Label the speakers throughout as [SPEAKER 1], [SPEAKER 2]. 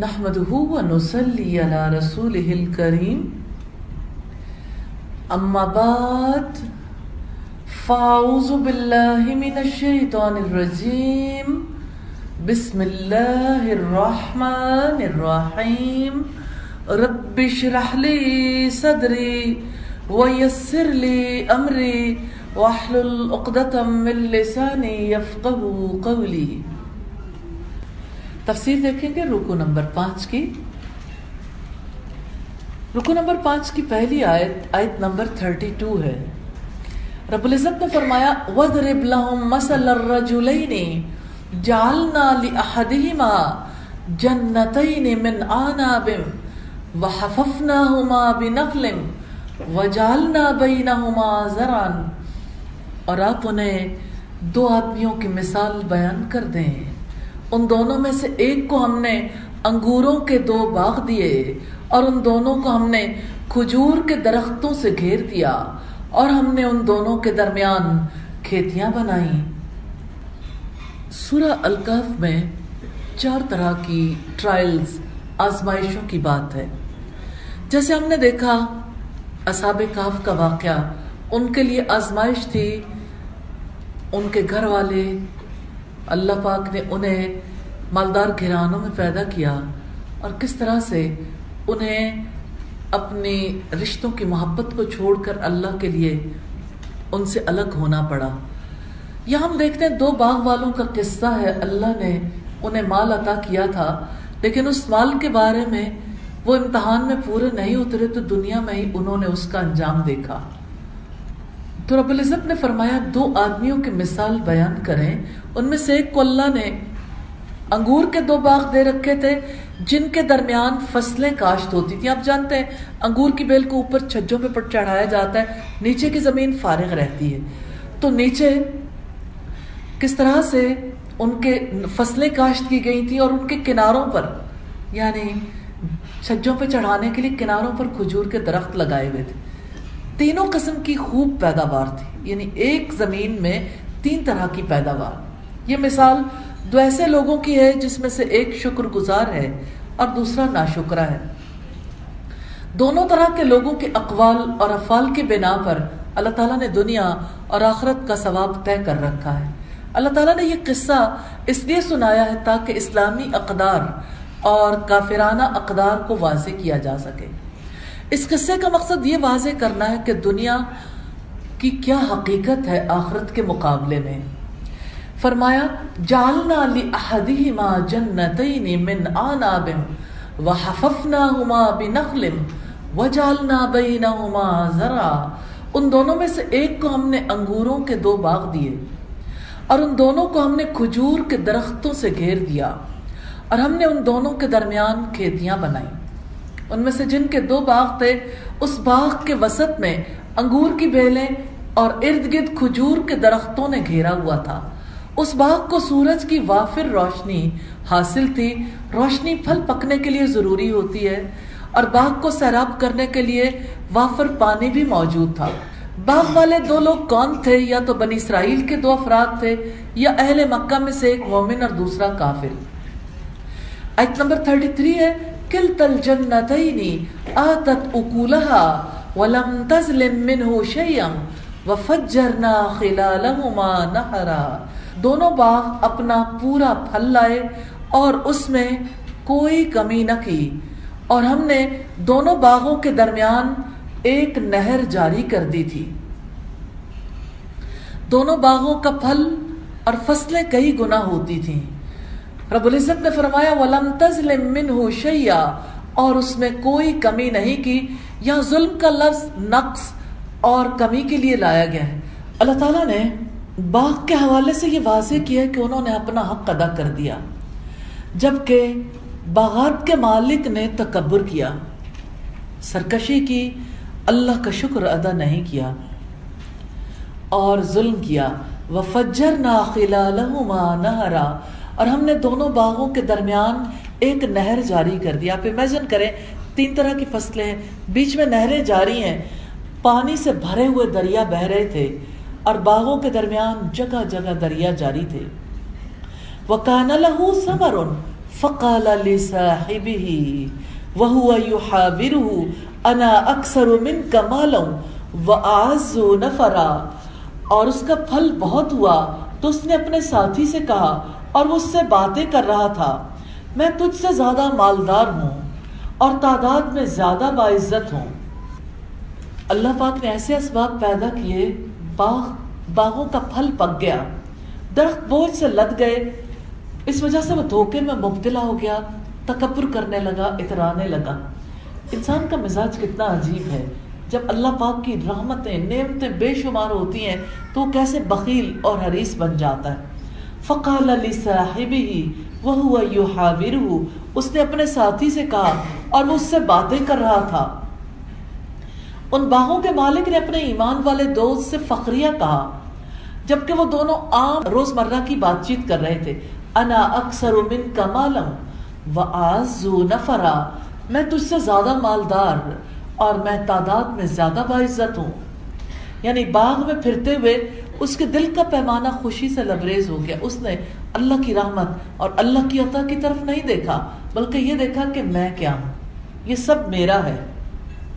[SPEAKER 1] نحمده ونصلي على رسوله الكريم. أما بعد فأعوذ بالله من الشيطان الرجيم. بسم الله الرحمن الرحيم. رب اشرح لي صدري ويسر لي أمري. واحلل عقدة من لساني يفقه قولي. تفسیر دیکھیں گے رکو نمبر پانچ کی۔ رکو نمبر پانچ کی پہلی آیت آیت نمبر تھرٹی ٹو ہے۔ رب العزت نے فرمایا وَضْرِبْ لَهُمْ مَسَلَ الرَّجُلَيْنِ جَعَلْنَا لِأَحَدِهِمَا جَنَّتَيْنِ مِنْ آنَابٍ وَحَفَفْنَاهُمَا بِنَخْلٍ وَجَعَلْنَا بَيْنَهُمَا زَرَعًا۔ اور آپ انہیں دو آدمیوں کی مثال بیان کر دیں۔ ان دونوں میں سے ایک کو ہم نے انگوروں کے دو باغ دیے اور ان دونوں کو ہم نے کھجور کے درختوں سے گھیر دیا اور ہم نے ان دونوں کے درمیان کھیتیاں بنائی سورہ الکاف میں چار طرح کی ٹرائلز آزمائشوں کی بات ہے۔ جیسے ہم نے دیکھا، اصحاب کاف کا واقعہ، ان کے لیے آزمائش تھی ان کے گھر والے اللہ پاک نے انہیں مالدار گھرانوں میں پیدا کیا اور کس طرح سے انہیں اپنی رشتوں کی محبت کو چھوڑ کر اللہ کے لیے ان سے الگ ہونا پڑا۔ یہاں ہم دیکھتے ہیں دو باغ والوں کا قصہ ہے۔ اللہ نے انہیں مال عطا کیا تھا، لیکن اس مال کے بارے میں وہ امتحان میں پورے نہیں اترے تو دنیا میں ہی انہوں نے اس کا انجام دیکھا۔ تو رب العزت نے فرمایا، دو آدمیوں کی مثال بیان کریں۔ ان میں سے ایک کو اللہ نے انگور کے دو باغ دے رکھے تھے، جن کے درمیان فصلیں کاشت ہوتی تھی آپ جانتے ہیں، انگور کی بیل کو اوپر چھجوں پہ چڑھایا جاتا ہے، نیچے کی زمین فارغ رہتی ہے۔ تو نیچے کس طرح سے ان کے فصلیں کاشت کی گئی تھی اور ان کے کناروں پر یعنی چھجوں پہ چڑھانے کے لیے کناروں پر کھجور کے درخت لگائے ہوئے تھے۔ تینوں قسم کی خوب پیداوار تھی۔ یعنی ایک زمین میں تین طرح کی پیداوار۔ یہ مثال دو ایسے لوگوں کی ہے جس میں سے ایک شکر گزار ہے اور دوسرا ناشکرا ہے۔ دونوں طرح کے لوگوں کے اقوال اور افعال کے بنا پر اللہ تعالیٰ نے دنیا اور آخرت کا ثواب طے کر رکھا ہے۔ اللہ تعالیٰ نے یہ قصہ اس لیے سنایا ہے تاکہ اسلامی اقدار اور کافرانہ اقدار کو واضح کیا جا سکے۔ اس قصے کا مقصد یہ واضح کرنا ہے کہ دنیا کی کیا حقیقت ہے آخرت کے مقابلے میں۔ فرمایا جالنا لأحدهما جنتين من آناب وحففناهما بنخل وجعلنا بينهما زرعا۔ ان دونوں میں سے ایک کو ہم نے انگوروں کے دو باغ دیے اور ان دونوں کو ہم نے کھجور کے درختوں سے گھیر دیا اور ہم نے ان دونوں کے درمیان کھیتیاں بنائیں ان میں سے جن کے دو باغ تھے، اس باغ کے وسط میں انگور کی بیلیں اور ارد گرد کھجور کے درختوں نے گھیرا ہوا تھا۔ اس باغ کو سورج کی وافر روشنی حاصل تھی۔ روشنی پھل پکنے کے لیے ضروری ہوتی ہے اور باغ کو سیراب کرنے کے لیے وافر پانی بھی موجود تھا۔ باغ والے دو لوگ کون تھے؟ یا تو بنی اسرائیل کے دو افراد تھے یا اہل مکہ میں سے ایک مومن اور دوسرا کافر۔ آیت نمبر 33 ہے کلت الجنتین آتت اکولها ولم تظلم منه شیئا وفجرنا خلالهما نهرا۔ دونوں باغ اپنا پورا پھل لائے اور اس میں کوئی کمی نہ کی۔ اور ہم نے دونوں باغوں کے درمیان ایک نہر جاری کر دی تھی۔ دونوں باغوں کا پھل اور فصلیں کئی گنا ہوتی تھیں۔ رب العزت نے فرمایا، ولم تظلم منه شیئا اور اس میں کوئی کمی نہیں کی۔ یہاں ظلم کا لفظ نقص اور کمی کے لیے لایا گیا ہے۔ اللہ تعالیٰ نے باغ کے حوالے سے یہ واضح کیا کہ انہوں نے اپنا حق ادا کر دیا۔ جبکہ باغات کے مالک نے تکبر کیا۔ سرکشی کی اللہ کا شکر ادا نہیں کیا۔ اور ظلم کیا۔ وفجر ناخلا لہما اور ہم نے دونوں باغوں کے درمیان ایک نہر جاری کر دیا آپ امیجن کریں، تین طرح کی فصلیں ہیں۔ بیچ میں نہریں جاری ہیں۔ پانی سے بھرے ہوئے دریا بہ رہے تھے اور باغوں کے درمیان جگہ جگہ دریا جاری تھے۔ وہ کانا لہو سمر فقال لصاحبه وهو يحاوره انا اکثر منك مالا واعز نفرا۔ اور اس کا پھل بہت ہوا تو اس نے اپنے ساتھی سے کہا اور وہ اس سے باتیں کر رہا تھا۔ میں تجھ سے زیادہ مالدار ہوں اور تعداد میں زیادہ باعزت ہوں۔ اللہ پاک نے ایسے اسباب پیدا کیے، باغ، باغوں کا پھل پک گیا، درخت بوجھ سے لد گئے۔ اس وجہ سے وہ دھوکے میں مبتلا ہو گیا، تکبر کرنے لگا، اترانے لگا۔ انسان کا مزاج کتنا عجیب ہے۔ جب اللہ پاک کی رحمتیں، نعمتیں بے شمار ہوتی ہیں، تو وہ کیسے بخیل اور حریص بن جاتا ہے۔ فقال علی صاحب ہی وہ اس نے اپنے ساتھی سے کہا اور وہ اس سے باتیں کر رہا تھا۔ ان باغوں کے مالک نے اپنے ایمان والے دوست سے فخریہ کہا، جبکہ وہ دونوں عام روز مرہ کی بات چیت کر رہے تھے۔ انا اکثر من کا مالم و آزو نفرا، میں تجھ سے زیادہ مالدار اور میں تعداد میں زیادہ باعزت ہوں۔ یعنی باغ میں پھرتے ہوئے اس کے دل کا پیمانہ خوشی سے لبریز ہو گیا۔ اس نے اللہ کی رحمت اور اللہ کی عطا کی طرف نہیں دیکھا، بلکہ یہ دیکھا کہ میں کیا ہوں؟ یہ سب میرا ہے۔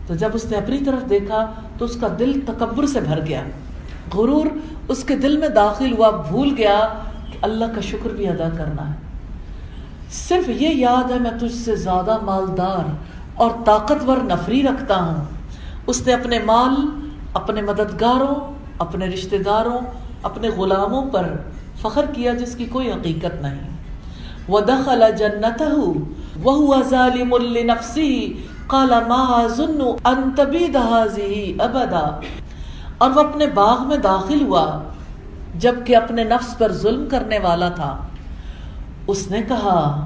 [SPEAKER 1] تو جب اس نے اپنی طرف دیکھا، تو اس کا دل تکبر سے بھر گیا۔ غرور اس کے دل میں داخل ہوا، بھول گیا کہ اللہ کا شکر بھی ادا کرنا ہے۔ صرف یہ یاد ہے، میں تجھ سے زیادہ مالدار اور طاقتور نفری رکھتا ہوں۔ اس نے اپنے مال، اپنے مددگاروں اپنے رشتہ داروں، اپنے غلاموں پر فخر کیا جس کی کوئی حقیقت نہیں۔ وہ دخل جنت وہ ظالم النفسی کالا ماہ ظن انتبی دہازی ابدا اور وہ اپنے باغ میں داخل ہوا جبکہ اپنے نفس پر ظلم کرنے والا تھا۔ اس نے کہا،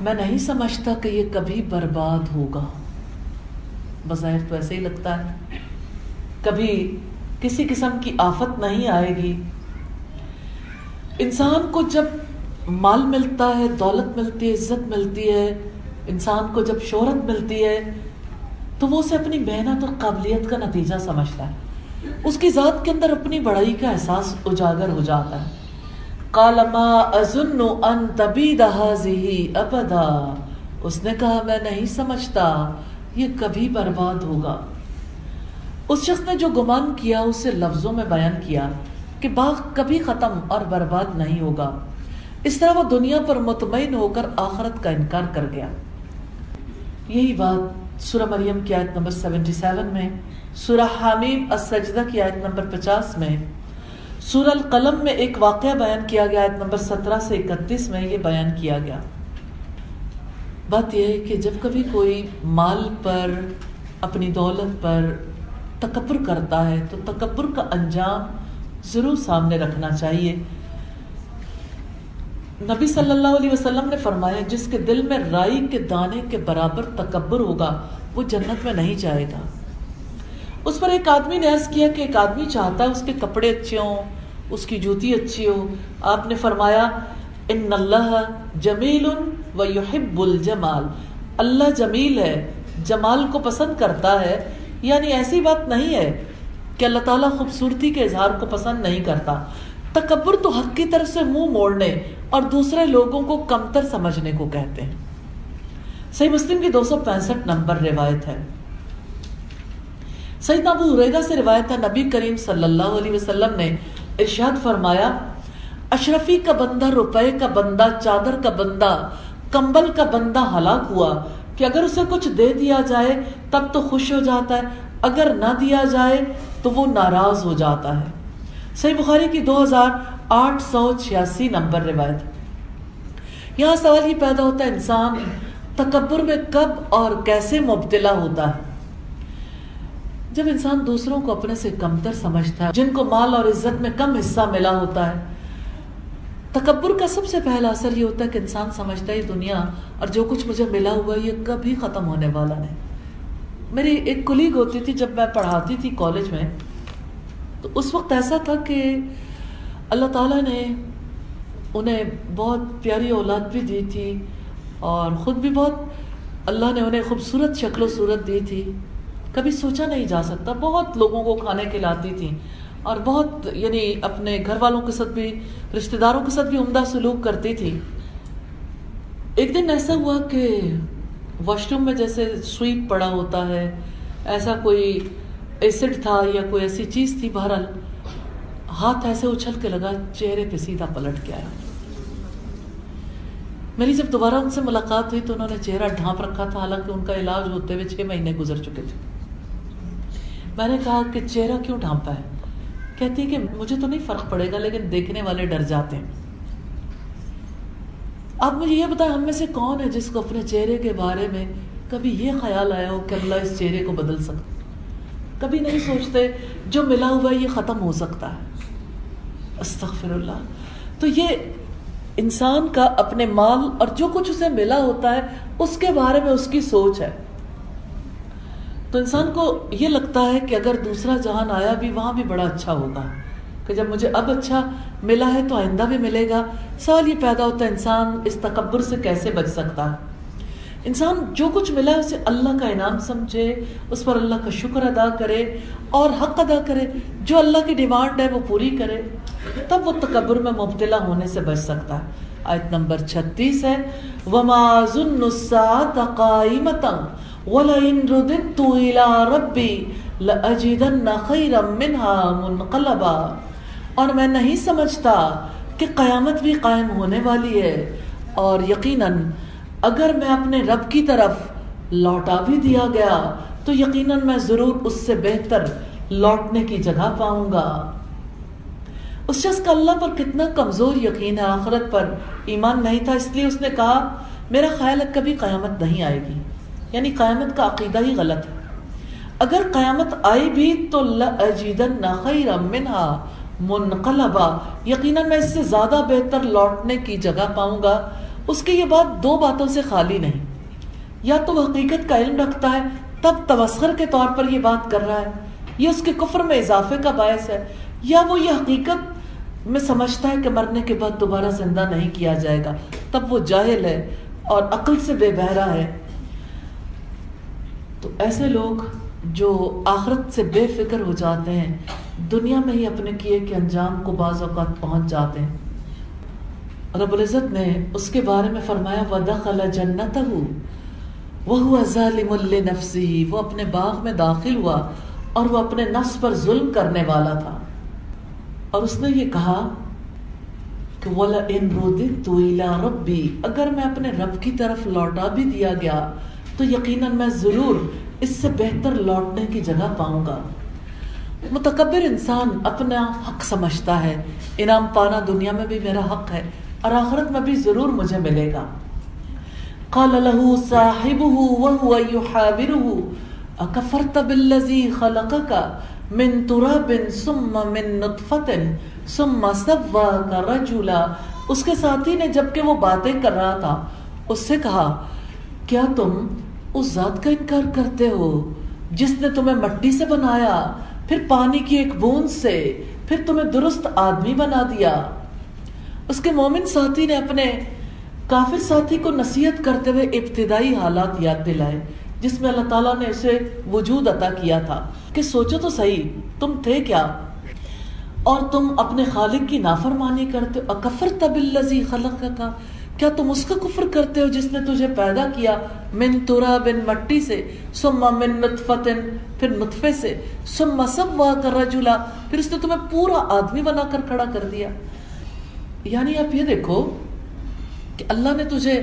[SPEAKER 1] میں نہیں سمجھتا کہ یہ کبھی برباد ہوگا۔ بظاہر تو ایسے ہی لگتا ہے۔ کبھی کسی قسم کی آفت نہیں آئے گی۔ انسان کو جب مال ملتا ہے، دولت ملتی ہے، عزت ملتی ہے، انسان کو جب شہرت ملتی ہے، تو وہ اسے اپنی محنت اور قابلیت کا نتیجہ سمجھتا ہے۔ اس کی ذات کے اندر اپنی بڑائی کا احساس اجاگر ہو جاتا ہے۔ کالما ازن ان ابدا۔ اس نے کہا، میں نہیں سمجھتا، یہ کبھی برباد ہوگا۔ اس شخص نے جو گمان کیا، اسے لفظوں میں بیان کیا کہ باغ کبھی ختم اور برباد نہیں ہوگا۔ اس طرح وہ دنیا پر مطمئن ہو کر آخرت کا انکار کر گیا۔ یہی بات سورہ مریم کی آیت نمبر سیونٹی سیون میں، سورہ حامیم السجدہ کی آیت نمبر پچاس میں، سورہ القلم میں ایک واقعہ بیان کیا گیا، آیت نمبر سترہ سے اکتیس میں یہ بیان کیا گیا۔ بات یہ ہے کہ جب کبھی کوئی مال پر، اپنی دولت پر تکبر کرتا ہے، تو تکبر کا انجام ضرور سامنے رکھنا چاہیے۔ نبی صلی اللہ علیہ وسلم نے فرمایا، جس کے دل میں رائی کے دانے کے برابر تکبر ہوگا، وہ جنت میں نہیں جائے گا۔ اس پر ایک آدمی نے عرض کیا کہ ایک آدمی چاہتا ہے اس کے کپڑے اچھے ہوں، اس کی جوتی اچھی ہو۔ آپ نے فرمایا، ان اللہ جمیل و یحب الجمال۔ اللہ جمیل ہے، جمال کو پسند کرتا ہے یعنی ایسی بات نہیں ہے کہ اللہ تعالیٰ خوبصورتی کے اظہار کو پسند نہیں کرتا۔ تکبر تو حق کی طرف سے منہ مو موڑنے اور دوسرے لوگوں کو کمتر سمجھنے کو کہتے ہیں۔ صحیح مسلم کی دو سو پینسٹھ نمبر روایت ہے۔ سعید ابو حریدہ سے روایت ہے، نبی کریم صلی اللہ علیہ وسلم نے ارشاد فرمایا، اشرفی کا بندہ، روپے کا بندہ، چادر کا بندہ، کمبل کا بندہ ہلاک ہوا کہ اگر اسے کچھ دے دیا جائے، تب تو خوش ہو جاتا ہے۔ اگر نہ دیا جائے، تو وہ ناراض ہو جاتا ہے۔ صحیح بخاری کی دو ہزار آٹھ سو چھیاسی نمبر روایت۔ یہاں سوال یہ پیدا ہوتا ہے، انسان تکبر میں کب اور کیسے مبتلا ہوتا ہے؟ جب انسان دوسروں کو اپنے سے کمتر سمجھتا ہے، جن کو مال اور عزت میں کم حصہ ملا ہوتا ہے تکبر کا سب سے پہلا اثر یہ ہوتا ہے کہ انسان سمجھتا ہے دنیا اور جو کچھ مجھے ملا ہوا یہ کبھی ختم ہونے والا نہیں۔ میری ایک کلیگ ہوتی تھی، جب میں پڑھاتی تھی کالج میں، تو اس وقت ایسا تھا کہ اللہ تعالیٰ نے انہیں بہت پیاری اولاد بھی دی تھی اور خود بھی بہت اللہ نے انہیں خوبصورت شکل و صورت دی تھی۔ کبھی سوچا نہیں جا سکتا۔ بہت لوگوں کو کھانے کھلاتی تھیں اور بہت یعنی اپنے گھر والوں کے ساتھ بھی، رشتہ داروں کے ساتھ بھی عمدہ سلوک کرتی تھی۔ ایک دن ایسا ہوا کہ واش روم میں جیسے سویپ پڑا ہوتا ہے، ایسا کوئی ایسڈ تھا یا کوئی ایسی چیز تھی، بہرحال ہاتھ ایسے اچھل کے لگا، چہرے پہ سیدھا پلٹ کے آیا۔ میری جب دوبارہ ان سے ملاقات ہوئی تو انہوں نے چہرہ ڈھانپ رکھا تھا، حالانکہ ان کا علاج ہوتے ہوئے چھ مہینے گزر چکے تھے۔ میں نے کہا کہ چہرہ کیوں ڈھانپا ہے؟ کہتی کہ مجھے تو نہیں فرق پڑے گا، لیکن دیکھنے والے ڈر جاتے ہیں۔ آپ مجھے یہ بتائیں، ہم میں سے کون ہے جس کو اپنے چہرے کے بارے میں کبھی یہ خیال آیا ہو کہ اللہ اس چہرے کو بدل سکتا کبھی نہیں سوچتے جو ملا ہوا ہے یہ ختم ہو سکتا ہے۔ استغفر اللہ تو یہ انسان کا اپنے مال اور جو کچھ اسے ملا ہوتا ہے، اس کے بارے میں اس کی سوچ ہے۔ تو انسان کو یہ لگتا ہے کہ اگر دوسرا جہان آیا بھی، وہاں بھی بڑا اچھا ہوگا۔ کہ جب مجھے اب اچھا ملا ہے تو آئندہ بھی ملے گا۔ سوال یہ پیدا ہوتا ہے انسان اس تکبر سے کیسے بچ سکتا ہے؟ انسان جو کچھ ملا ہے اسے اللہ کا انعام سمجھے، اس پر اللہ کا شکر ادا کرے اور حق ادا کرے۔ جو اللہ کی ڈیمانڈ ہے وہ پوری کرے۔ تب وہ تکبر میں مبتلا ہونے سے بچ سکتا ہے۔ آیت نمبر چھتیس ہے۔ وما ظن الساعة قائمة۔ ولئن رددت الى ربي لأجدن خيرا منها منقلبا۔ اور میں نہیں سمجھتا کہ قیامت بھی قائم ہونے والی ہے۔ اور یقیناً اگر میں اپنے رب کی طرف لوٹا بھی دیا گیا، تو یقیناً میں ضرور اس سے بہتر لوٹنے کی جگہ پاؤں گا۔ اس شخص کا اللہ پر کتنا کمزور یقین ہے، آخرت پر ایمان نہیں تھا، اس لیے اس نے کہا، میرا خیال ہے کبھی قیامت نہیں آئے گی۔ یعنی قیامت کا عقیدہ ہی غلط ہے۔ اگر قیامت آئی بھی تو منقلبا۔ یقیناً میں اس سے زیادہ بہتر لوٹنے کی جگہ پاؤں گا۔ اس کی یہ بات دو باتوں سے خالی نہیں۔ یا تو وہ حقیقت کا علم رکھتا ہے، تب تمسخر کے طور پر یہ بات کر رہا ہے۔ یہ اس کے کفر میں اضافے کا باعث ہے۔ یا وہ یہ حقیقت میں سمجھتا ہے کہ مرنے کے بعد دوبارہ زندہ نہیں کیا جائے گا۔ تب وہ جاہل ہے اور عقل سے بے بہرا ہے۔ تو ایسے لوگ جو آخرت سے بے فکر ہو جاتے ہیں، دنیا میں ہی اپنے کیے کے انجام کو بعض اوقات پہنچ جاتے ہیں۔ رب العزت نے اس کے بارے میں فرمایا، وَدَخَلَ جَنَّتَهُ، وَهُوَ ظَالِمٌ لِنَفْسِهِ، وہ اپنے باغ میں داخل ہوا اور وہ اپنے نفس پر ظلم کرنے والا تھا۔ اور اس نے یہ کہا کہ وَلَئِن رُدِدْتُ إِلَىٰ رَبِّي، اگر میں اپنے رب کی طرف لوٹا بھی دیا گیا تو یقیناً میں ضرور اس سے بہتر لوٹنے کی جگہ پاؤں گا۔ متکبر انسان اپنا حق سمجھتا ہے۔ انعام پانا دنیا میں بھی میرا حق ہے اور آخرت میں بھی ضرور مجھے ملے گا۔ قال له صاحبه وهو يحاوره اكفرت بالذي خلقك من تراب ثم من نطفه ثم سواك رجلا اس کے ساتھی نے جبکہ وہ باتیں کر رہا تھا، اس سے کہا، کیا تم اس ذات کا انکار کرتے ہو۔ جس نے تمہیں مٹی سے بنایا، پھر پانی کی ایک بوند سے، پھر تمہیں درست آدمی بنا دیا۔ اس کے مومن ساتھی نے اپنے کافر ساتھی کو نصیحت کرتے ہوئے ابتدائی حالات یاد دلائے، جس میں اللہ تعالیٰ نے اسے وجود عطا کیا تھا کہ سوچو تو صحیح، تم تھے کیا؟ اور تم اپنے خالق کی نافرمانی کرتے ہو۔ اکفر تب الزی خلق کا کیا تم اس کا کفر کرتے ہو جس نے تجھے پیدا کیا؟ من تورا بن مٹی سے سما من نطفتن پھر نطفے سے سما سب وا کر رجلا پھر اس نے تمہیں پورا آدمی بنا کر کھڑا کر دیا۔ یعنی آپ یہ دیکھو کہ اللہ نے تجھے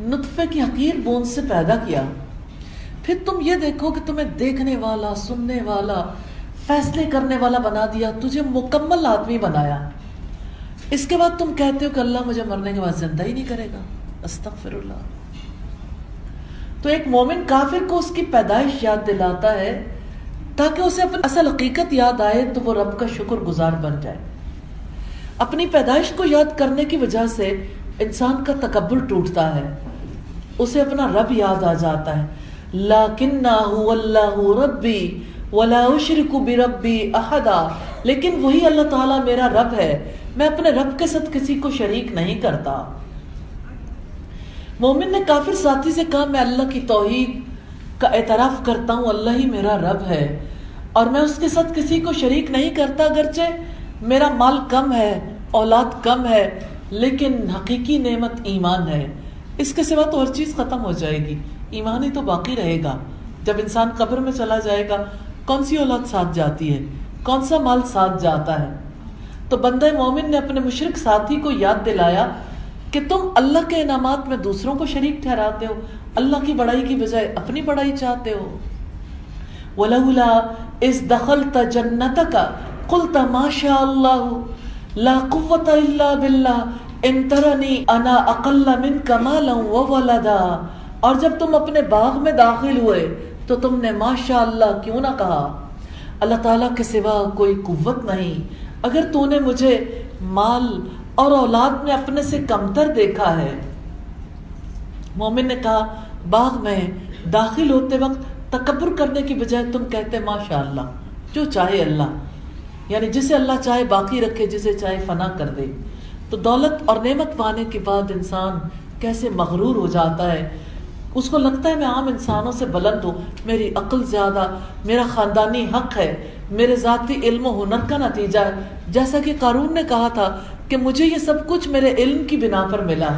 [SPEAKER 1] نطفے کی حقیر بوند سے پیدا کیا۔ پھر تم یہ دیکھو کہ تمہیں دیکھنے والا، سننے والا، فیصلے کرنے والا بنا دیا، تجھے مکمل آدمی بنایا۔ اس کے بعد تم کہتے ہو کہ اللہ مجھے مرنے کے بعد زندہ ہی نہیں کرے گا۔ استغفر اللہ تو ایک مومن کافر کو اس کی پیدائش یاد دلاتا ہے، تاکہ اسے اپنی اصل حقیقت یاد آئے تو وہ رب کا شکر گزار بن جائے۔ اپنی پیدائش کو یاد کرنے کی وجہ سے انسان کا تکبر ٹوٹتا ہے، اسے اپنا رب یاد آ جاتا ہے۔ ربی ولا اشرک بربی احدا۔ لیکن وہی اللہ تعالیٰ میرا رب ہے۔ میں اپنے رب کے ساتھ کسی کو شریک نہیں کرتا۔ مومن نے کافر ساتھی سے کہا، میں اللہ کی توحید کا اعتراف کرتا ہوں، اللہ ہی میرا رب ہے۔ اور میں اس کے ساتھ کسی کو شریک نہیں کرتا، اگرچہ میرا مال کم ہے، اولاد کم ہے، لیکن حقیقی نعمت ایمان ہے۔ اس کے سوا تو ہر چیز ختم ہو جائے گی۔ ایمان ہی تو باقی رہے گا۔ جب انسان قبر میں چلا جائے گا، کون سی اولاد ساتھ جاتی ہے؟ کون سا مال ساتھ جاتا ہے؟ تو بندہ مومن نے اپنے مشرق ساتھی کو یاد دلایا کہ تم اللہ کے انعامات میں دوسروں کو شریک ٹھہراتے ہو، اللہ کی بڑائی کی بجائے اپنی بڑائی چاہتے ہو۔ ولولا اس دخل جنت کا قلت ماشاء اللہ لا قوت الا باللہ ان ترنی انا اقل من کمالا و ولدا اور جب تم اپنے باغ میں داخل ہوئے تو تم نے ماشاء اللہ کیوں نہ کہا؟ اللہ تعالیٰ کے سوا کوئی قوت نہیں۔ اگر تو نے مجھے مال اور اولاد میں اپنے سے کمتر دیکھا ہے۔ مومن نے کہا، باغ میں داخل ہوتے وقت تکبر کرنے کی بجائے تم کہتے ماشاء اللہ جو چاہے اللہ۔ یعنی جسے اللہ چاہے باقی رکھے، جسے چاہے فنا کر دے۔ تو دولت اور نعمت پانے کے بعد انسان کیسے مغرور ہو جاتا ہے؟ اس کو لگتا ہے، میں عام انسانوں سے بلند ہوں، میری عقل زیادہ، میرا خاندانی حق ہے۔ میرے ذاتی علم و ہنر کا نتیجہ ہے۔ جیسا کہ قارون نے کہا تھا کہ مجھے یہ سب کچھ میرے علم کی بنا پر ملا۔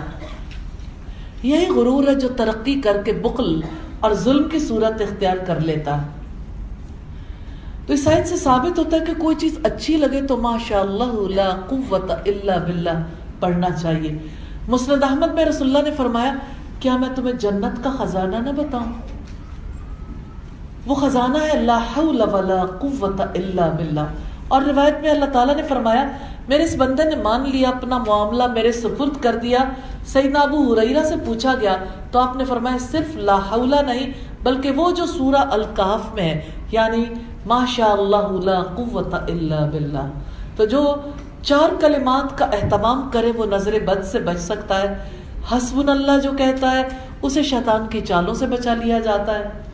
[SPEAKER 1] یہی غرور ہے جو ترقی کر کے بخل اور ظلم کی صورت اختیار کر لیتا۔ ہے تو اس سائن سے ثابت ہوتا ہے کہ کوئی چیز اچھی لگے تو ماشاء اللہ لا قوت الا باللہ پڑھنا چاہیے۔ مسند احمد میں رسول اللہ نے فرمایا، کیا میں تمہیں جنت کا خزانہ نہ بتاؤں؟ وہ خزانہ ہے، لا حول ولا قوت الا باللہ۔ اور روایت میں اللہ تعالیٰ نے فرمایا، میرے اس بندے نے مان لیا، اپنا معاملہ میرے سپرد کر دیا۔ سیدنا ابو حریرہ سے پوچھا گیا، تو آپ نے فرمایا، صرف لا حول نہیں، بلکہ وہ جو سورہ الکاف میں ہے یعنی ماشاء اللہ لا قوت الا باللہ۔ تو جو چار کلمات کا اہتمام کرے، وہ نظر بد سے بچ سکتا ہے۔ حسب اللہ جو کہتا ہے، اسے شیطان کی چالوں سے بچا لیا جاتا ہے۔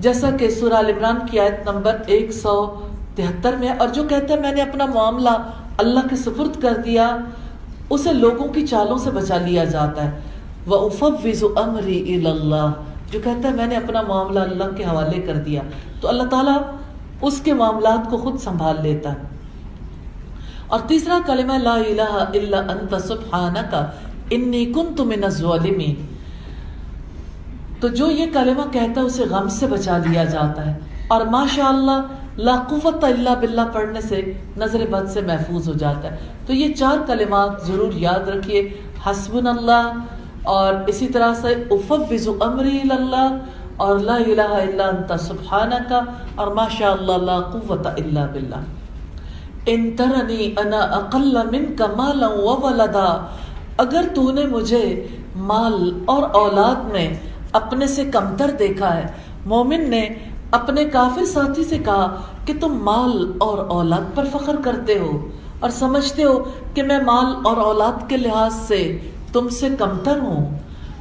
[SPEAKER 1] جیسا کہ سورہ عمران کی آیت نمبر ایک سو تہتر میں اور جو کہتے ہیں میں نے اپنا معاملہ اللہ کے سپرد کر دیا، اسے لوگوں کی چالوں سے بچا لیا جاتا ہے۔ وہ امری اللہ جو کہتا ہے، میں نے اپنا معاملہ اللہ کے حوالے کر دیا۔ تو اللہ تعالیٰ اس کے معاملات کو خود سنبھال لیتا ہے۔ اور تیسرا کلمہ، لا الہ الا انت سبحانک، انی کنت من الظالمین۔ تو جو یہ کلمہ کہتا ہے اسے غم سے بچا لیا جاتا ہے۔ اور ماشاء اللہ لا قوت اللہ باللہ پڑھنے سے نظر بد سے محفوظ ہو جاتا ہے۔ تو یہ چار کلمات ضرور یاد رکھیے۔ حسب اللہ اور اسی طرح سے افوز امری اللہ اور لا الہ الا انت سبحانکا اور ماشاء اللہ لا قوت الا باللہ۔ ان ترنی انا اقل منک مالا و اگر تو نے مجھے مال اور اولاد میں اپنے سے کمتر دیکھا ہے۔ مومن نے اپنے کافر ساتھی سے کہا کہ تم مال اور اولاد پر فخر کرتے ہو اور سمجھتے ہو کہ میں مال اور اولاد کے لحاظ سے تم سے کمتر ہوں۔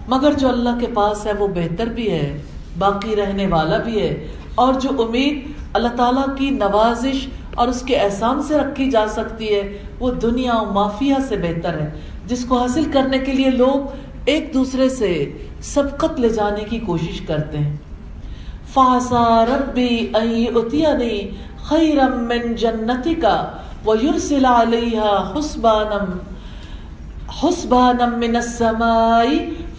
[SPEAKER 1] مگر جو اللہ کے پاس ہے وہ بہتر بھی ہے، باقی رہنے والا بھی ہے۔ اور جو امید اللہ تعالیٰ کی نوازش اور اس کے احسان سے رکھی جا سکتی ہے، وہ دنیا و مافیا سے بہتر ہے۔ جس کو حاصل کرنے کے لیے لوگ ایک دوسرے سے سبقت لے جانے کی کوشش کرتے ہیں۔ فاسا ربی اتینی خیرم من جنتی جنتک ویرسل علیہا حسبانم حسبانم من السماء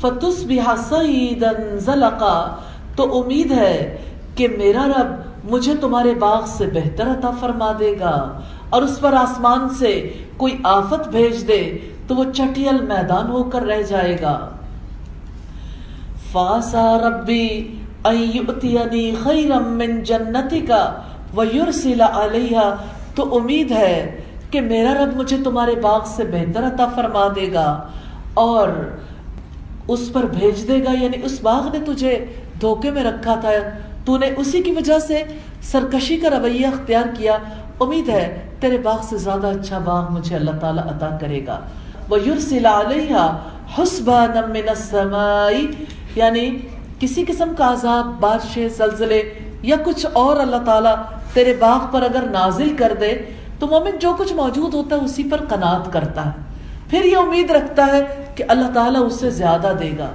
[SPEAKER 1] فتصبح سعیدا زلقا۔ تو امید ہے کہ میرا رب مجھے تمہارے باغ سے بہتر عطا فرما دے گا اور اس پر آسمان سے کوئی آفت بھیج دے تو وہ چٹیل میدان ہو کر رہ جائے گا۔ فاسا ربی من جنتی کا علیہ تو امید ہے کہ میرا رب مجھے تمہارے باغ سے بہتر عطا فرما دے گا اور اس پر بھیج دے گا۔ یعنی اس باغ نے تجھے دھوکے میں رکھا تھا۔ تو نے اسی کی وجہ سے سرکشی کا رویہ اختیار کیا۔ امید ہے تیرے باغ سے زیادہ اچھا باغ مجھے اللہ تعالیٰ عطا کرے گا۔ وہ یورسلا علیہ حسبان من السماء یعنی کسی قسم کا عذاب، بارشیں، زلزلے یا کچھ اور اللہ تعالیٰ تیرے باغ پر اگر نازل کر دے، تو مومن جو کچھ موجود ہوتا ہے اسی پر قناعت کرتا ہے۔ پھر یہ امید رکھتا ہے کہ اللہ تعالیٰ اس سے زیادہ دے گا۔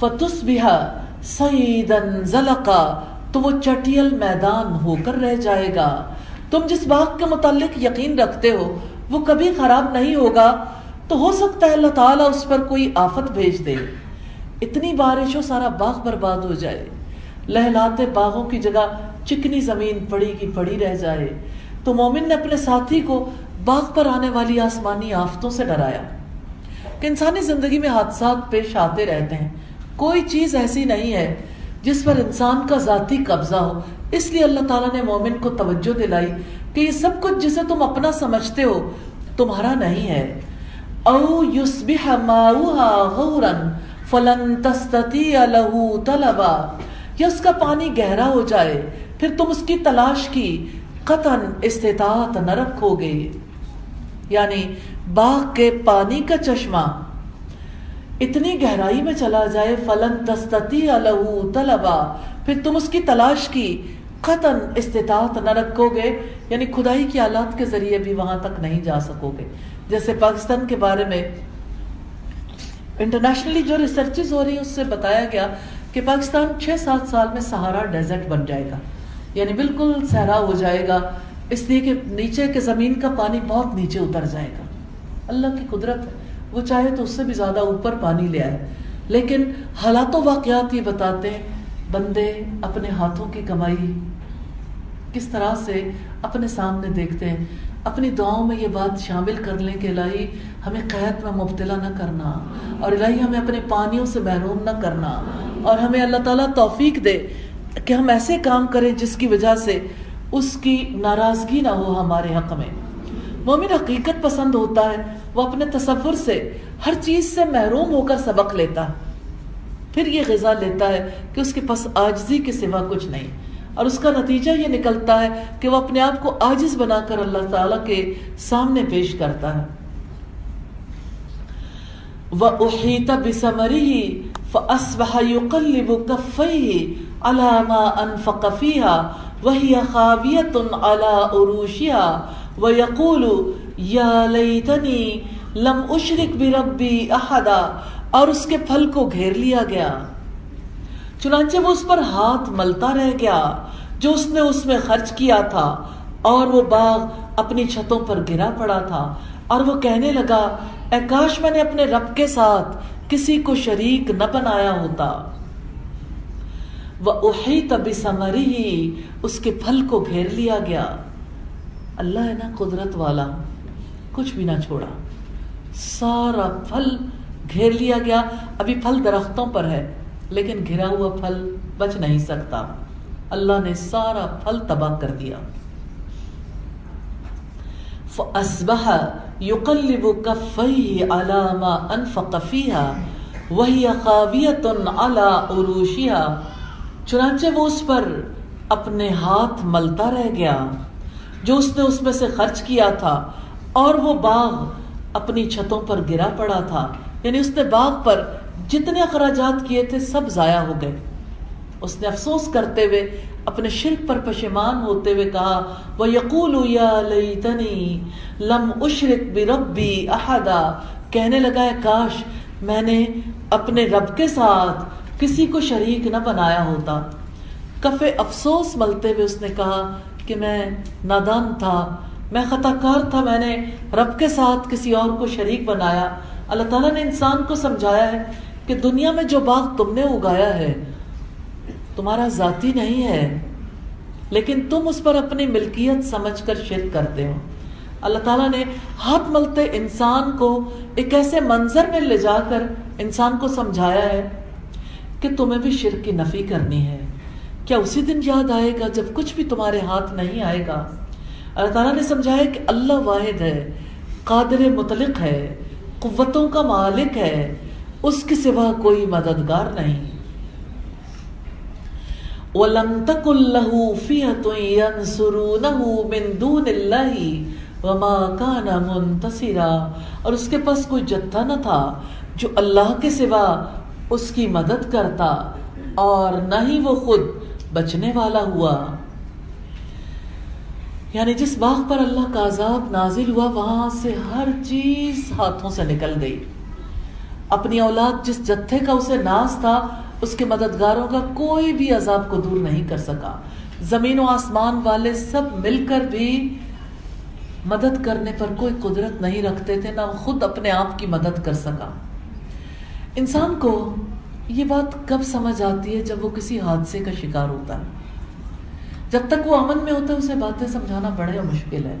[SPEAKER 1] فتس بہا سعیدن زلقا، تو وہ چٹیل میدان ہو کر رہ جائے گا۔ تم جس باغ کے متعلق یقین رکھتے ہو وہ کبھی خراب نہیں ہوگا، تو ہو سکتا ہے اللہ تعالیٰ اس پر کوئی آفت بھیج دے۔ اتنی بارش ہو سارا باغ برباد ہو جائے۔ لہلاتے باغوں کی جگہ چکنی زمین پڑی کی پڑی رہ جائے۔ تو مومن نے اپنے ساتھی کو باغ پر آنے والی آسمانی آفتوں سے ڈرایا۔ کہ انسانی زندگی میں حادثات پیش آتے رہتے ہیں۔ کوئی چیز ایسی نہیں ہے جس پر انسان کا ذاتی قبضہ ہو۔ اس لیے اللہ تعالیٰ نے مومن کو توجہ دلائی۔ کہ یہ سب کچھ جسے تم اپنا سمجھتے ہو تمہارا نہیں ہے۔ او یصبح ماؤها غورا فلن تستطيع له طلبا۔ یا اس کا پانی گہرا ہو جائے، پھر تم اس کی تلاش کی قطن استطاعت نہ رکھو گے۔ یعنی باغ کے پانی کا چشمہ۔ اتنی گہرائی میں چلا جائے، فلن تستتی الہو طلبا۔ پھر تم اس کی تلاش کی قطن استطاعت نہ رکھو گے یعنی خدائی کی آلات کے ذریعے بھی وہاں تک نہیں جا سکو گے جیسے پاکستان کے بارے میں انٹرنیشنلی جو ریسرچز ہو رہی ہیں، اس سے بتایا گیا کہ پاکستان چھ سات سال میں سہارا ڈیزرٹ بن جائے گا۔ یعنی بالکل صحرا ہو جائے گا، اس لیے کہ نیچے کے زمین کا پانی بہت نیچے اتر جائے گا۔ اللہ کی قدرت ہے۔ وہ چاہے تو اس سے بھی زیادہ اوپر پانی لے آئے۔ لیکن حالات و واقعات یہ بتاتے ہیں، بندے اپنے ہاتھوں کی کمائی کس طرح سے اپنے سامنے دیکھتے ہیں، اپنی دعاؤں میں یہ بات شامل کر لیں کہ الہی، ہمیں قید میں مبتلا نہ کرنا، اور الہی، ہمیں اپنے پانیوں سے محروم نہ کرنا، اور ہمیں اللہ تعالیٰ توفیق دے کہ ہم ایسے کام کریں جس کی وجہ سے اس کی ناراضگی نہ ہو ہمارے حق میں۔ مومن حقیقت پسند ہوتا ہے، وہ اپنے تصور سے ہر چیز سے محروم ہو کر سبق لیتا ہے۔ پھر یہ غذا لیتا ہے کہ اس کے پاس آجزی کے سوا کچھ نہیں۔ اور اس کا نتیجہ یہ نکلتا ہے کہ وہ اپنے آپ کو آجز بنا کر اللہ تعالیٰ کے سامنے پیش کرتا ہے۔ وَأُحِيطَ بِسَمَرِهِ فَأَصْبَحَ يُقَلِّبُ كَفَّيْهِ عَلَى مَا أَنفَقَ فِيهَا وَهِيَ خَاوِيَةٌ عَلَى عُرُوشِهَا وَيَقُولُ يَا لَيْتَنِي لَمْ أُشْرِكْ بِرَبِّي أَحَدًا اور اس کے پھل کو گھیر لیا گیا۔ چنانچہ وہ اس پر ہاتھ ملتا رہ گیا جو اس نے اس میں خرچ کیا تھا اور وہ باغ اپنی چھتوں پر گرا پڑا تھا اور وہ کہنے لگا، اے کاش میں نے اپنے رب کے ساتھ کسی کو شریک نہ بنایا ہوتا۔ وہ اہی تبھی سمری ہی اس کے پھل کو گھیر لیا گیا۔ اللہ ہے نا قدرت والا، کچھ بھی نہ چھوڑا۔ سارا پھل گھیر لیا گیا۔ ابھی پھل درختوں پر ہے۔ لیکن گھرا ہوا پھل بچ نہیں سکتا۔ اللہ نے سارا پھل تباہ کر دیا۔ فَأَصْبَحَ يُقَلِّبُ كَفَّيْهِ عَلَى مَا أَنفَقَ فِيهَا، وَهِيَ خَاوِيَةٌ عَلَى عُرُوشِهَا۔ چنانچہ وہ اس پر اپنے ہاتھ ملتا رہ گیا، جو اس نے اس میں سے خرچ کیا تھا، اور وہ باغ اپنی چھتوں پر گرا پڑا تھا۔ یعنی اس نے باغ پر جتنے اخراجات کیے تھے سب ضائع ہو گئے۔ اس نے افسوس کرتے ہوئے اپنے شرک پر پشمان ہوتے ہوئے کہا وہ یقول یا لیتنی لم اشرک بربی احدا کہنے لگا ہے، کاش میں نے اپنے رب کے ساتھ کسی کو شریک نہ بنایا ہوتا۔ کفے افسوس ملتے ہوئے اس نے کہا کہ میں نادان تھا، میں خطا کار تھا، میں نے رب کے ساتھ کسی اور کو شریک بنایا۔ اللہ تعالیٰ نے انسان کو سمجھایا ہے کہ دنیا میں جو باغ تم نے اگایا ہے، تمہارا ذاتی نہیں ہے، لیکن تم اس پر اپنی ملکیت سمجھ کر شرک کرتے ہو۔ اللہ تعالیٰ نے ہاتھ ملتے انسان کو ایک ایسے منظر میں لے جا کر انسان کو سمجھایا ہے کہ تمہیں بھی شرک کی نفی کرنی ہے۔ کیا اسی دن یاد آئے گا جب کچھ بھی تمہارے ہاتھ نہیں آئے گا؟ اللہ تعالیٰ نے سمجھایا کہ اللہ واحد ہے، قادر مطلق ہے، قوتوں کا مالک ہے اس کے سوا کوئی مددگار نہیں۔ وَلَمْ تَكُلْ لَهُ فِيَةٌ يَنْصُرُونَهُ مِن دُونِ اللَّهِ وَمَا كَانَ مُنْتَصِرًا۔ اور اس کے پاس کوئی جتھا نہ تھا جو اللہ کے سوا اس کی مدد کرتا اور نہ ہی وہ خود بچنے والا ہوا۔ یعنی جس باغ پر اللہ کا عذاب نازل ہوا، وہاں سے ہر چیز ہاتھوں سے نکل گئی۔ اپنی اولاد جس جتھے کا اسے ناز تھا، اس کے مددگاروں کا کوئی بھی عذاب کو دور نہیں کر سکا۔ زمین و آسمان والے سب مل کر بھی مدد کرنے پر کوئی قدرت نہیں رکھتے تھے، نہ خود اپنے آپ کی مدد کر سکا۔ انسان کو یہ بات کب سمجھ آتی ہے جب وہ کسی حادثے کا شکار ہوتا ہے؟ جب تک وہ امن میں ہوتا ہے، اسے باتیں سمجھانا بڑے مشکل ہے۔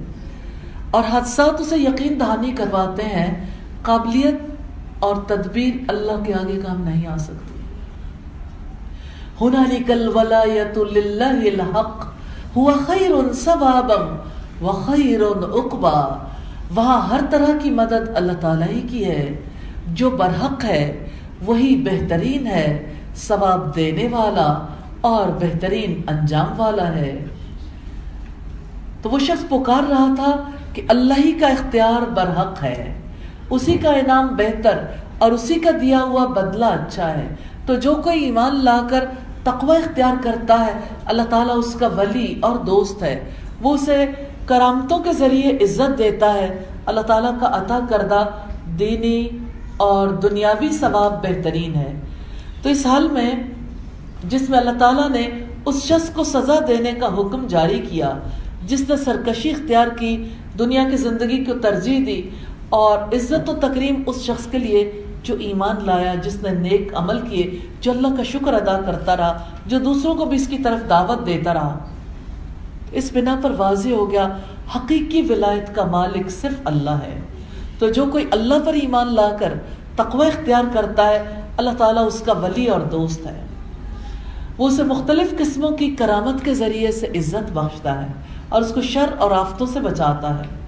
[SPEAKER 1] اور حادثات اسے یقین دہانی کرواتے ہیں، قابلیت اور تدبیر اللہ کے آگے کام نہیں آ سکتی۔ کل ولایت الحق ہوا خیر و خیر اقبا وہاں ہر طرح کی مدد اللہ تعالیٰ ہی کی ہے۔ جو برحق ہے، وہی بہترین ہے، ثواب دینے والا اور بہترین انجام والا ہے۔ تو وہ شخص پکار رہا تھا کہ اللہ ہی کا اختیار برحق ہے۔ اسی کا انعام بہتر اور اسی کا دیا ہوا بدلہ اچھا ہے۔ تو جو کوئی ایمان لا کر تقوی اختیار کرتا ہے، اللہ تعالیٰ اس کا ولی اور دوست ہے۔ وہ اسے کرامتوں کے ذریعے عزت دیتا ہے۔ اللہ تعالیٰ کا عطا کردہ دینی اور دنیاوی ثواب بہترین ہے۔ تو اس حال میں جس میں اللہ تعالیٰ نے اس شخص کو سزا دینے کا حکم جاری کیا، جس نے سرکشی اختیار کی، دنیا کی زندگی کو ترجیح دی اور عزت و تکریم اس شخص کے لیے جو ایمان لایا، جس نے نیک عمل کیے، جو اللہ کا شکر ادا کرتا رہا، جو دوسروں کو بھی اس کی طرف دعوت دیتا رہا۔ اس بنا پر واضح ہو گیا، حقیقی ولایت کا مالک صرف اللہ ہے۔ تو جو کوئی اللہ پر ایمان لا کر تقوی اختیار کرتا ہے، اللہ تعالیٰ اس کا ولی اور دوست ہے۔ وہ اسے مختلف قسموں کی کرامت کے ذریعے سے عزت بخشتا ہے اور اس کو شر اور آفتوں سے بچاتا ہے۔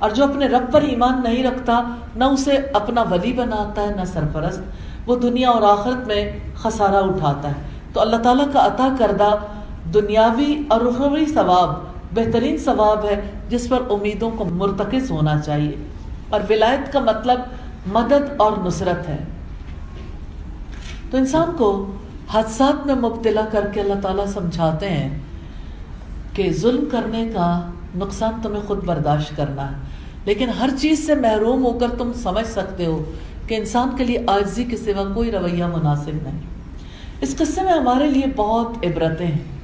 [SPEAKER 1] اور جو اپنے رب پر ایمان نہیں رکھتا، نہ اسے اپنا ولی بناتا ہے، نہ سرپرست۔ وہ دنیا اور آخرت میں خسارہ اٹھاتا ہے۔ تو اللہ تعالیٰ کا عطا کردہ دنیاوی اور رخوی ثواب بہترین ثواب ہے، جس پر امیدوں کو مرتکز ہونا چاہیے۔ اور ولایت کا مطلب مدد اور نصرت ہے۔ تو انسان کو حادثات میں مبتلا کر کے اللہ تعالیٰ سمجھاتے ہیں کہ ظلم کرنے کا نقصان تمہیں خود برداشت کرنا ہے۔ لیکن ہر چیز سے محروم ہو کر تم سمجھ سکتے ہو کہ انسان کے لیے آجزی کے سوا کوئی رویہ مناسب نہیں۔ اس قصے میں ہمارے لیے بہت عبرتیں ہیں۔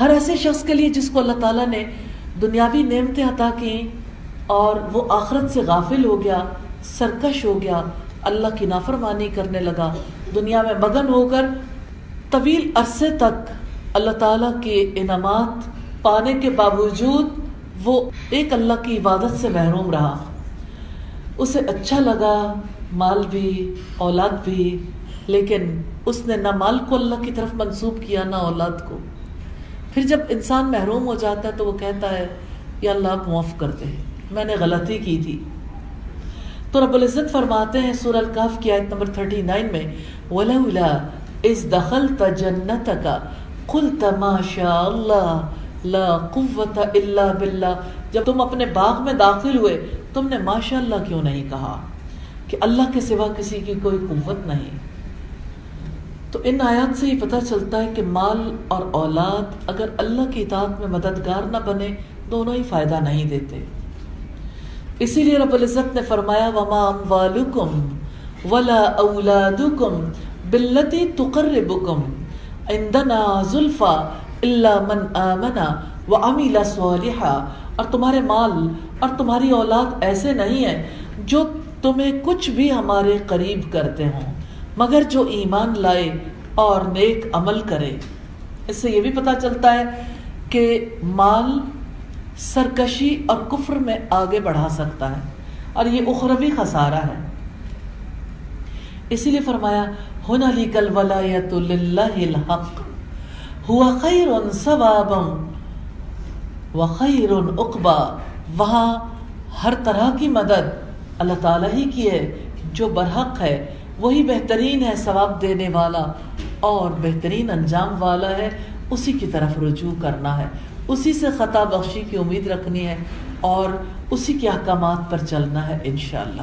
[SPEAKER 1] ہر ایسے شخص کے لیے جس کو اللہ تعالیٰ نے دنیاوی نعمتیں عطا کی اور وہ آخرت سے غافل ہو گیا، سرکش ہو گیا، اللہ کی نافرمانی کرنے لگا، دنیا میں مگن ہو کر طویل عرصے تک اللہ تعالیٰ کے انعامات پانے کے باوجود وہ ایک اللہ کی عبادت سے محروم رہا۔ اسے اچھا لگا، مال بھی، اولاد بھی، لیکن اس نے نہ مال کو اللہ کی طرف منسوب کیا، نہ اولاد کو۔ پھر جب انسان محروم ہو جاتا ہے تو وہ کہتا ہے، یا اللہ آپ معاف کرتے ہیں میں نے غلطی کی تھی۔ تو رب العزت فرماتے ہیں سور القاف کی آیت نمبر 39 میں، وَلَوْلَا اِذْ دَخَلْتَ جَنَّتَكَ قُلْتَ مَا شَاءَ اللَّهِ لَا قُوَّةَ إِلَّا بِاللَّهِ جب تم اپنے باغ میں داخل ہوئے، تم نے ماشاء اللہ کیوں نہیں کہا کہ اللہ کے سوا کسی کی کوئی قوت نہیں؟ تو ان آیات سے ہی پتہ چلتا ہے کہ مال اور اولاد اگر اللہ کی اطاعت میں مددگار نہ بنے، دونوں ہی فائدہ نہیں دیتے۔ اسی لیے رب العزت نے فرمایا، وما اموالکم ولا اولادکم باللتی تقربکم عندنا زلفا الا من آمنا وعمل صالحا۔ اور تمہارے مال اور تمہاری اولاد ایسے نہیں ہیں جو تمہیں کچھ بھی ہمارے قریب کرتے ہوں، مگر جو ایمان لائے اور نیک عمل کرے۔ اس سے یہ بھی پتا چلتا ہے کہ مال سرکشی اور کفر میں آگے بڑھا سکتا ہے۔ اور یہ اخروی خسارہ ہے۔ اسی لیے فرمایا ہن علی کل ولایت الحق ہوا خیر ثوابا وخیر اقبا وہاں ہر طرح کی مدد اللہ تعالیٰ ہی کی ہے، جو برحق ہے، وہی بہترین ہے ثواب دینے والا اور بہترین انجام والا ہے، اسی کی طرف رجوع کرنا ہے۔ اسی سے خطا بخشی کی امید رکھنی ہے اور اسی کے احکامات پر چلنا ہے انشاءاللہ۔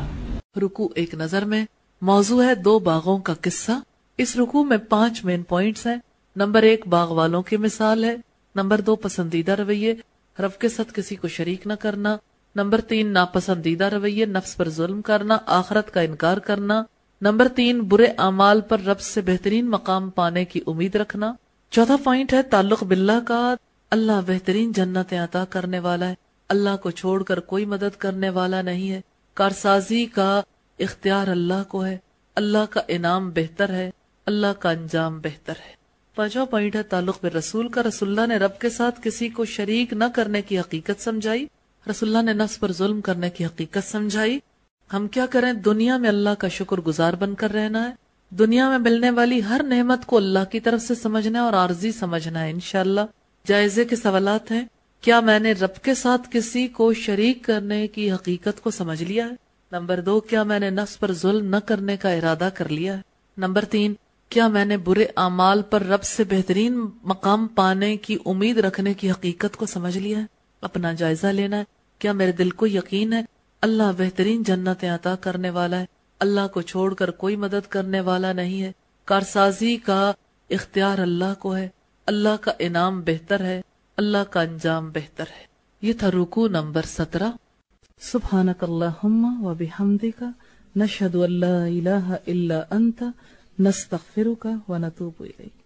[SPEAKER 1] رکو ایک نظر میں، موضوع ہے دو باغوں کا قصہ۔ اس رکو میں پانچ مین پوائنٹس ہیں۔ نمبر ایک، باغ والوں کی مثال ہے۔ نمبر دو، پسندیدہ رویے۔ رب کے ساتھ کسی کو شریک نہ کرنا۔ نمبر تین، ناپسندیدہ رویے، نفس پر ظلم کرنا، آخرت کا انکار کرنا۔ نمبر تین، برے اعمال پر رب سے بہترین مقام پانے کی امید رکھنا۔ چوتھا پوائنٹ ہے، تعلق باللہ کا۔ اللہ بہترین جنت عطا کرنے والا ہے۔ اللہ کو چھوڑ کر کوئی مدد کرنے والا نہیں ہے۔ کارسازی کا اختیار اللہ کو ہے۔ اللہ کا انعام بہتر ہے۔ اللہ کا انجام بہتر ہے۔ پانچواں پوائنٹ ہے تعلق میں رسول کا، رسول اللہ نے رب کے ساتھ کسی کو شریک نہ کرنے کی حقیقت سمجھائی۔ رسول اللہ نے نفس پر ظلم کرنے کی حقیقت سمجھائی۔ ہم کیا کریں؟ دنیا میں اللہ کا شکر گزار بن کر رہنا ہے۔ دنیا میں ملنے والی ہر نعمت کو اللہ کی طرف سے سمجھنا ہے اور عارضی سمجھنا ہے، انشاءاللہ۔ جائزے کے سوالات ہیں۔ کیا میں نے رب کے ساتھ کسی کو شریک کرنے کی حقیقت کو سمجھ لیا ہے؟ نمبر دو، کیا میں نے نفس پر ظلم نہ کرنے کا ارادہ کر لیا ہے؟ نمبر تین کیا میں نے برے اعمال پر رب سے بہترین مقام پانے کی امید رکھنے کی حقیقت کو سمجھ لیا ہے؟ اپنا جائزہ لینا ہے؟ کیا میرے دل کو یقین ہے؟ اللہ بہترین جنتیں عطا کرنے والا ہے۔ اللہ کو چھوڑ کر کوئی مدد کرنے والا نہیں ہے۔ کارسازی کا اختیار اللہ کو ہے۔ اللہ کا انعام بہتر ہے۔ اللہ کا انجام بہتر ہے۔ یہ تھا رکو نمبر سترہ۔ سبحانک اللہم و بحمدک۔ نشہد اللہ الہ الا انت۔ نستغفرک و نتوب الیک